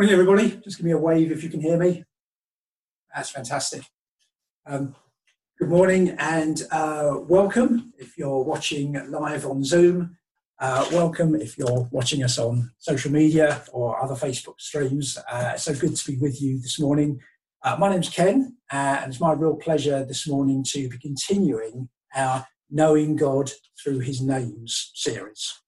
Morning, everybody. Just give me a wave if you can hear me. That's fantastic. Um, good morning and uh, welcome if you're watching live on Zoom. Uh, welcome if you're watching us on social media or other Facebook streams. Uh, so good to be with you this morning. Uh, my name's Ken, uh, and it's my real pleasure this morning to be continuing our Knowing God Through His Names series.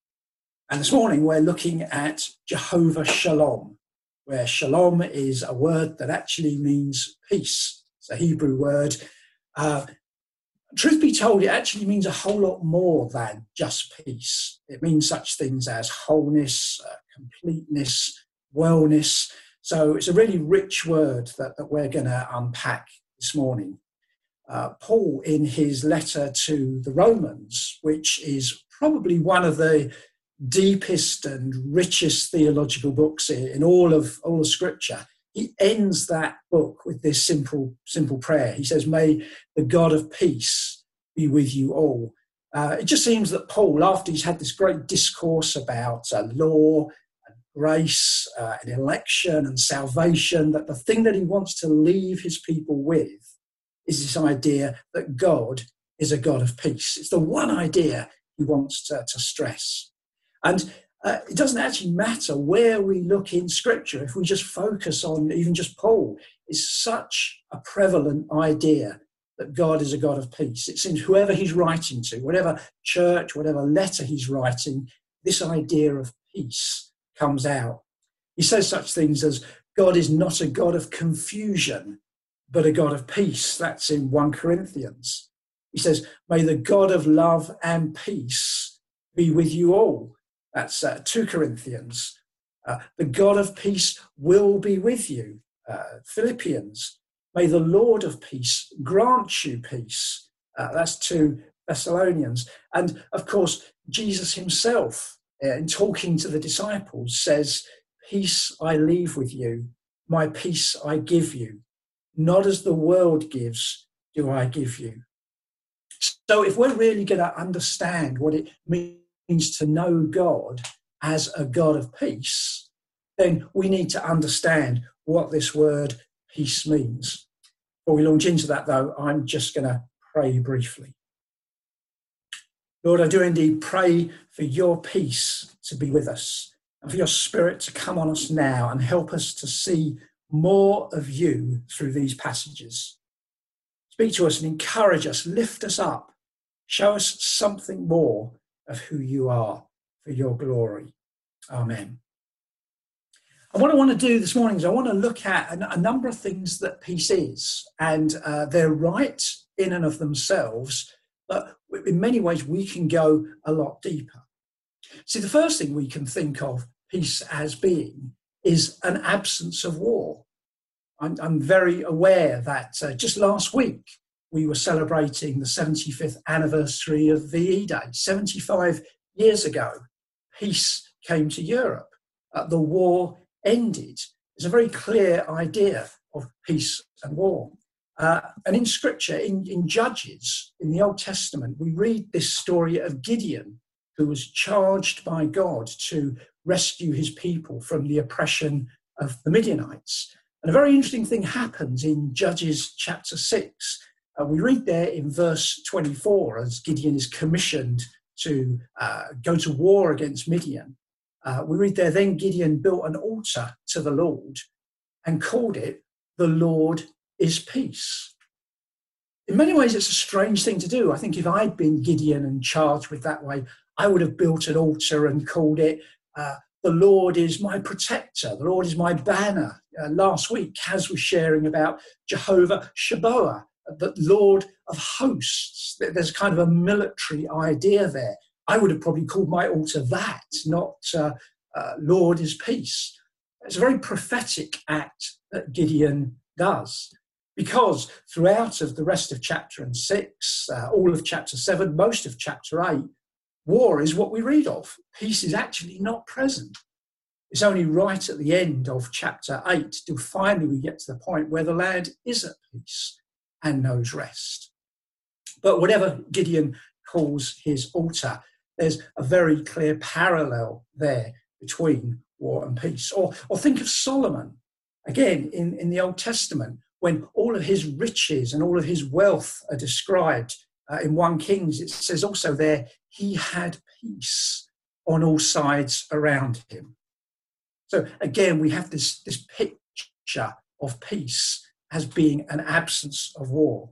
And this morning we're looking at Jehovah Shalom where shalom is a word that actually means peace. It's a Hebrew word. Uh, truth be told, it actually means a whole lot more than just peace. It means such things as wholeness, uh, completeness, wellness. So it's a really rich word that, that we're going to unpack this morning. Uh, Paul, in his letter to the Romans, which is probably one of the deepest and richest theological books in all of all of Scripture, he ends that book with this simple simple prayer. He says, "May the God of peace be with you all." Uh, it just seems that Paul, after he's had this great discourse about uh, law and grace uh, and election and salvation, that the thing that he wants to leave his people with is this idea that God is a God of peace. It's the one idea he wants to, to stress. And uh, it doesn't actually matter where we look in scripture if we just focus on even just Paul. It's such a prevalent idea that God is a God of peace. It seems whoever he's writing to, whatever church, whatever letter he's writing, this idea of peace comes out. He says such things as God is not a God of confusion, but a God of peace. That's in 1 Corinthians. He says, May the God of love and peace be with you all. That's uh, 2 Corinthians. Uh, the God of peace will be with you. Uh, Philippians. May the Lord of peace grant you peace. Uh, that's 2 Thessalonians. And of course, Jesus himself, uh, in talking to the disciples, says, Peace I leave with you, my peace I give you. Not as the world gives, do I give you. So, if we're really going to understand what it means, means to know God as a God of peace, then we need to understand what this word peace means. Before we launch into that, though, I'm just going to pray briefly. Lord, I do indeed pray for your peace to be with us and for your spirit to come on us now and help us to see more of you through these passages. Speak to us and encourage us, lift us up, show us something more of who you are for your glory. Amen. And what I want to do this morning is I want to look at a, number of things that peace is, and uh, they're right in and of themselves, but in many ways we can go a lot deeper. See, the first thing we can think of peace as being is an absence of war. I'm, I'm very aware that uh, just last week we were celebrating the 75th anniversary of VE Day. 75 years ago, peace came to Europe. Uh, the war ended. There's a very clear idea of peace and war. Uh, and in scripture, in, in Judges, in the Old Testament, we read this story of Gideon, who was charged by God to rescue his people from the oppression of the Midianites. And a very interesting thing happens in Judges chapter 6 uh, we read there in verse 24 as Gideon is commissioned to uh, go to war against Midian. Uh, we read there, then Gideon built an altar to the Lord and called it, The Lord is Peace. In many ways, it's a strange thing to do. I think if I'd been Gideon and charged with that way, I would have built an altar and called it, uh, The Lord is my protector, the Lord is my banner. Uh, last week, Kaz was sharing about Jehovah Sabaoth, the Lord of hosts. There's kind of a military idea there. I would have probably called my altar that, not uh, uh, Lord is peace. It's a very prophetic act that Gideon does. Because throughout of the rest of chapter and six, uh, all of chapter seven, most of chapter eight, war is what we read of. Peace is actually not present. It's only right at the end of chapter eight till finally we get to the point where the land is at peace and knows rest. But whatever Gideon calls his altar, there's a very clear parallel there between war and peace. Or, or think of Solomon, again, in, in the Old Testament, when all of his riches and all of his wealth are described uh, in 1 Kings, it says also there, he had peace on all sides around him. So again, we have this, this picture of peace as being an absence of war.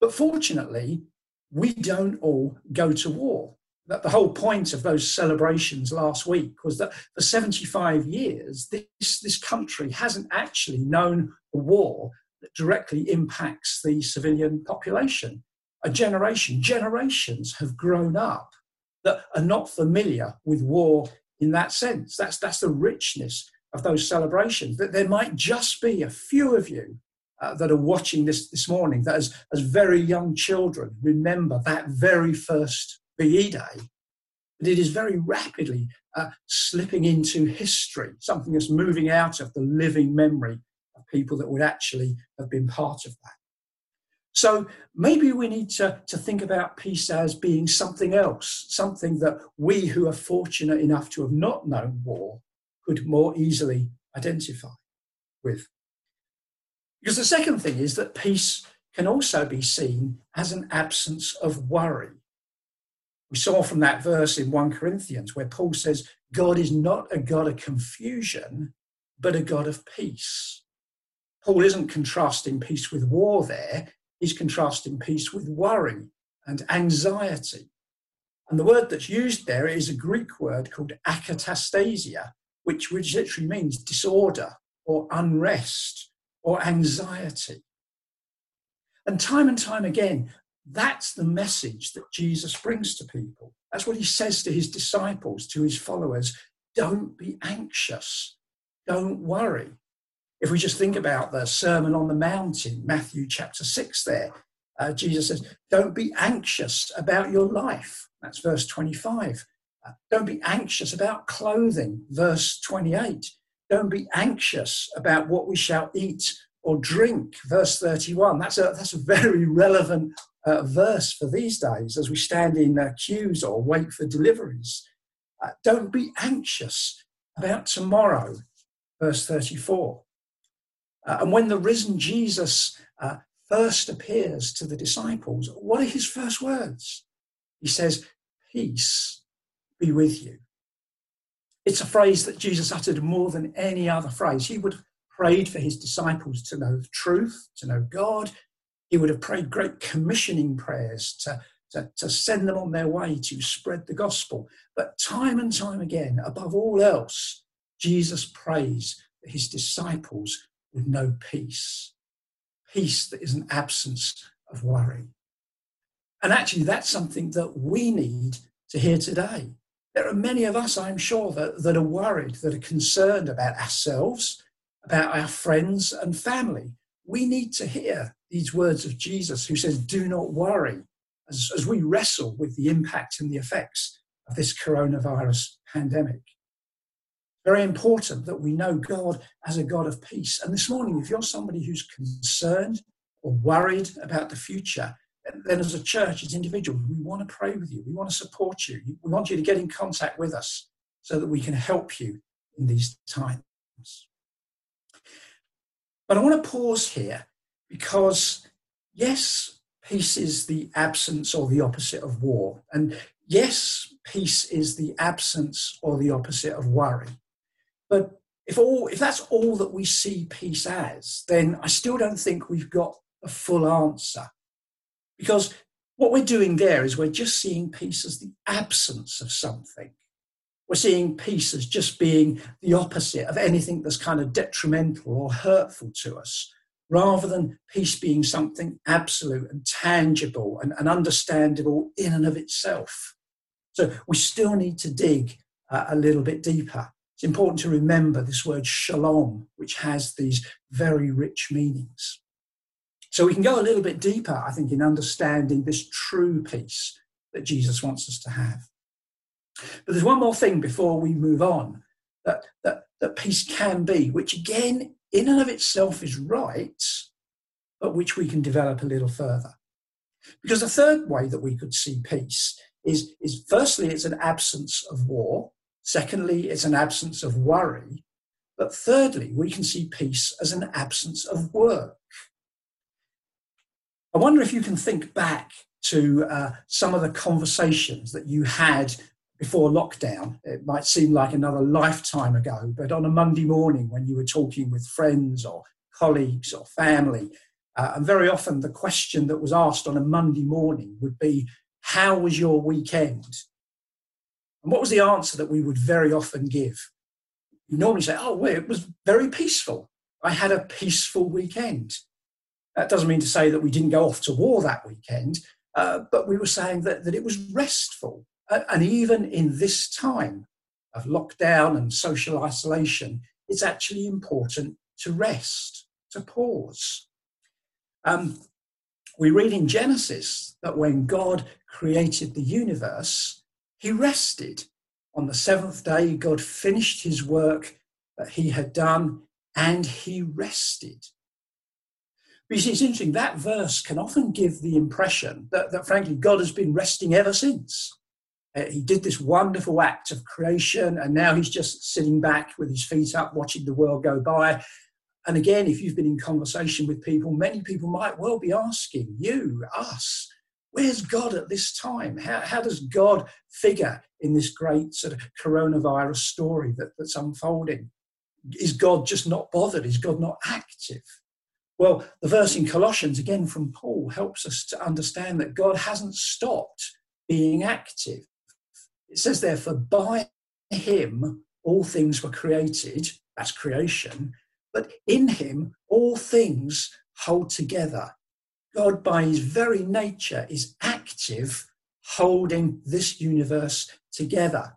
But fortunately, we don't all go to war. That the whole point of those celebrations last week was that for 75 years, this, this country hasn't actually known a war that directly impacts the civilian population. A generation, generations have grown up that are not familiar with war in that sense. That's, that's the richness of those celebrations. That there might just be a few of you uh, that are watching this this morning that as, as very young children remember that very first VE day. But it is very rapidly uh, slipping into history, something that's moving out of the living memory of people that would actually have been part of that. So maybe we need to, to think about peace as being something else, something that we who are fortunate enough to have not known war could more easily identify with. Because the second thing is that peace can also be seen as an absence of worry. We saw from that verse in 1 Corinthians where Paul says, God is not a God of confusion, but a God of peace. Paul isn't contrasting peace with war there, he's contrasting peace with worry and anxiety. And the word that's used there is a Greek word called akatastasia, which, which literally means disorder or unrest or anxiety. And time and time again, that's the message that Jesus brings to people. That's what he says to his disciples, to his followers. Don't be anxious. Don't worry. If we just think about the Sermon on the Mount in Matthew chapter 6, there, uh, Jesus says, Don't be anxious about your life. That's verse 25. Don't be anxious about clothing. Verse 28. Don't be anxious about what we shall eat or drink. Verse 31. That's a, that's a very relevant uh, verse for these days as we stand in uh, queues or wait for deliveries. Uh, don't be anxious about tomorrow. Verse 34. Uh, and when the risen Jesus uh, first appears to the disciples, what are his first words? He says, Peace be with you. It's a phrase that Jesus uttered more than any other phrase. He would have prayed for his disciples to know the truth, to know God. He would have prayed great commissioning prayers to, to, to send them on their way to spread the gospel. But time and time again, above all else, Jesus prays that his disciples would know peace. Peace that is an absence of worry. And actually, that's something that we need to hear today. There are many of us, I'm sure, that, that are worried, that are concerned about ourselves, about our friends and family. We need to hear these words of Jesus, who says, Do not worry, as, as we wrestle with the impact and the effects of this coronavirus pandemic very important that we know God as a God of peace. And this morning, if you're somebody who's concerned or worried about the future, then as a church, as individuals, we want to pray with you. We want to support you. We want you to get in contact with us so that we can help you in these times. But I want to pause here because, yes, peace is the absence or the opposite of war. And yes, peace is the absence or the opposite of worry. But if all if that's all that we see peace as, then I still don't think we've got a full answer. Because what we're doing there is we're just seeing peace as the absence of something. We're seeing peace as just being the opposite of anything that's kind of detrimental or hurtful to us, rather than peace being something absolute and tangible and, and understandable in and of itself. So we still need to dig uh, a little bit deeper it's important to remember this word shalom, which has these very rich meanings. So we can go a little bit deeper, I think, in understanding this true peace that Jesus wants us to have. But there's one more thing before we move on that, that, that peace can be, which again, in and of itself is right, but which we can develop a little further. Because the third way that we could see peace is, is firstly, it's an absence of war. Secondly, it's an absence of worry. But thirdly, we can see peace as an absence of work. I wonder if you can think back to uh, some of the conversations that you had before lockdown. It might seem like another lifetime ago, but on a Monday morning when you were talking with friends or colleagues or family, uh, and very often the question that was asked on a Monday morning would be, How was your weekend? And what was the answer that we would very often give? You normally say, Oh, well, it was very peaceful. I had a peaceful weekend. That doesn't mean to say that we didn't go off to war that weekend, uh, but we were saying that, that it was restful. Uh, and even in this time of lockdown and social isolation, it's actually important to rest, to pause. Um, we read in Genesis that when God created the universe, he rested. On the seventh day, God finished his work that he had done and he rested. You see, it's interesting, that verse can often give the impression that, that frankly, God has been resting ever since. Uh, he did this wonderful act of creation, and now he's just sitting back with his feet up, watching the world go by. And again, if you've been in conversation with people, many people might well be asking you, us, where's God at this time? How, how does God figure in this great sort of coronavirus story that, that's unfolding? Is God just not bothered? Is God not active? Well, the verse in Colossians, again from Paul, helps us to understand that God hasn't stopped being active. It says, therefore, by him all things were created, that's creation, but in him all things hold together. God, by his very nature, is active, holding this universe together.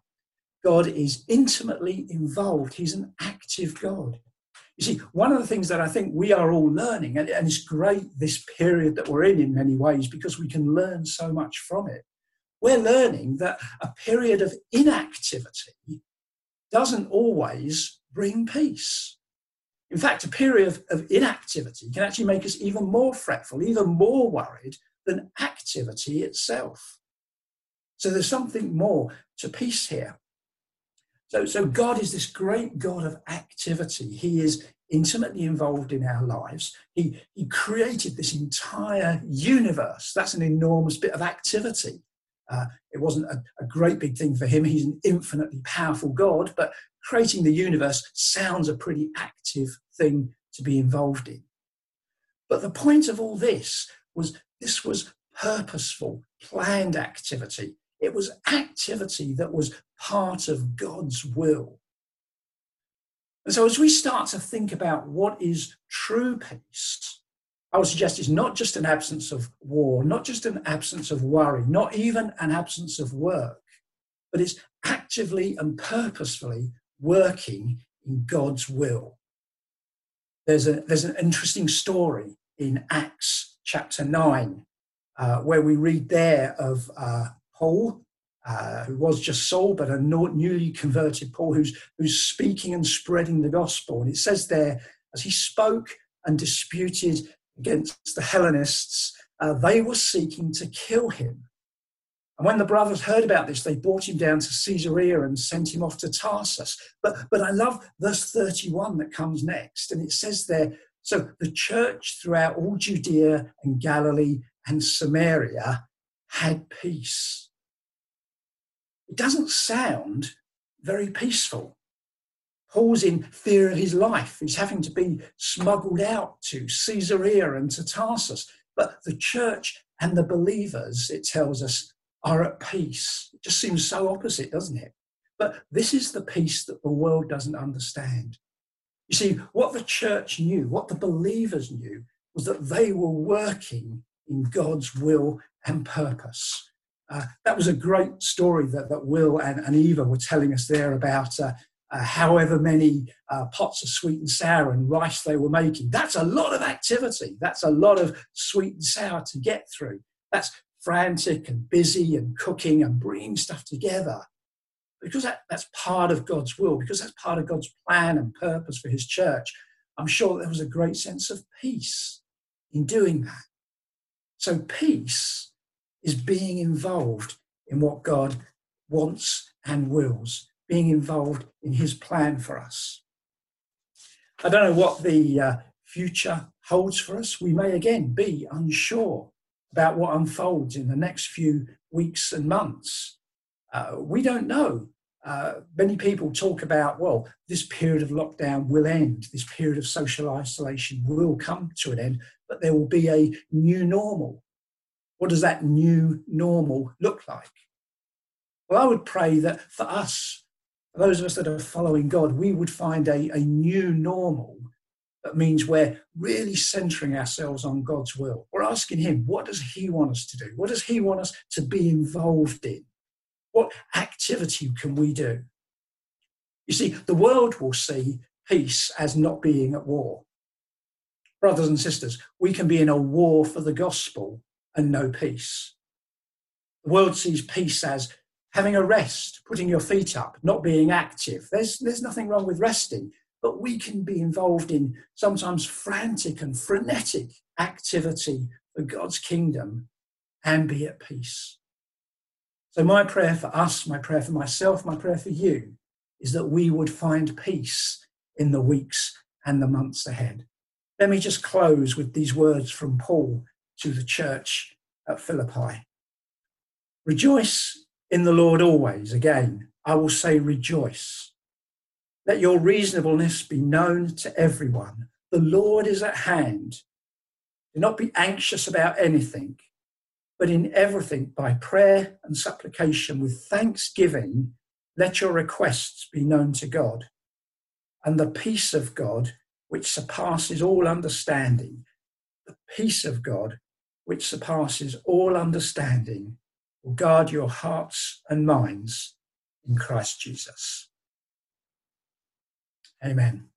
God is intimately involved. He's an active God. You see, one of the things that I think we are all learning, and, and it's great this period that we're in in many ways because we can learn so much from it. We're learning that a period of inactivity doesn't always bring peace. In fact, a period of, of, inactivity can actually make us even more fretful, even more worried than activity itself. So there's something more to peace here. So, so God is this great God of activity. He is intimately involved in our lives. He, he created this entire universe. That's an enormous bit of activity. Uh, it wasn't a, a, great big thing for him. He's an infinitely powerful God, but creating the universe sounds a pretty active thing to be involved in. But the point of all this was this was purposeful, planned activity. It was activity that was part of God's will. And so, as we start to think about what is true peace, I would suggest it's not just an absence of war, not just an absence of worry, not even an absence of work, but it's actively and purposefully working in God's will. There's, a, there's an interesting story in Acts chapter 9, uh, where we read there of uh, Paul, uh, who was just Saul, but a newly converted Paul, who's, who's speaking and spreading the gospel. And it says there, as he spoke and disputed against the Hellenists, uh, they were seeking to kill him. And when the brothers heard about this, they brought him down to Caesarea and sent him off to Tarsus. But, but I love verse 31 that comes next. And it says there So the church throughout all Judea and Galilee and Samaria had peace. It doesn't sound very peaceful. Paul's in fear of his life. He's having to be smuggled out to Caesarea and to Tarsus. But the church and the believers, it tells us, are at peace. It just seems so opposite, doesn't it? But this is the peace that the world doesn't understand. You see, what the church knew, what the believers knew, was that they were working in God's will and purpose. Uh, that was a great story that, that Will and, and Eva were telling us there about uh, uh, however many uh, pots of sweet and sour and rice they were making. That's a lot of activity. That's a lot of sweet and sour to get through. That's frantic and busy and cooking and bringing stuff together. Because that, that's part of God's will, because that's part of God's plan and purpose for his church, I'm sure there was a great sense of peace in doing that. So, peace is being involved in what God wants and wills, being involved in his plan for us. I don't know what the uh, future holds for us. We may again be unsure about what unfolds in the next few weeks and months. Uh, we don't know. Uh, many people talk about, well, this period of lockdown will end, this period of social isolation will come to an end, but there will be a new normal. What does that new normal look like? Well, I would pray that for us, those of us that are following God, we would find a, a new normal that means we're really centering ourselves on God's will. We're asking Him, what does He want us to do? What does He want us to be involved in? What activity can we do? You see, the world will see peace as not being at war. Brothers and sisters, we can be in a war for the gospel and no peace. The world sees peace as having a rest, putting your feet up, not being active. There's, there's nothing wrong with resting, but we can be involved in sometimes frantic and frenetic activity for God's kingdom and be at peace. So, my prayer for us, my prayer for myself, my prayer for you is that we would find peace in the weeks and the months ahead. Let me just close with these words from Paul to the church at Philippi. Rejoice in the Lord always. Again, I will say rejoice. Let your reasonableness be known to everyone. The Lord is at hand. Do not be anxious about anything but in everything by prayer and supplication with thanksgiving, let your requests be known to God. And the peace of God, which surpasses all understanding, the peace of God, which surpasses all understanding, will guard your hearts and minds in Christ Jesus. Amen.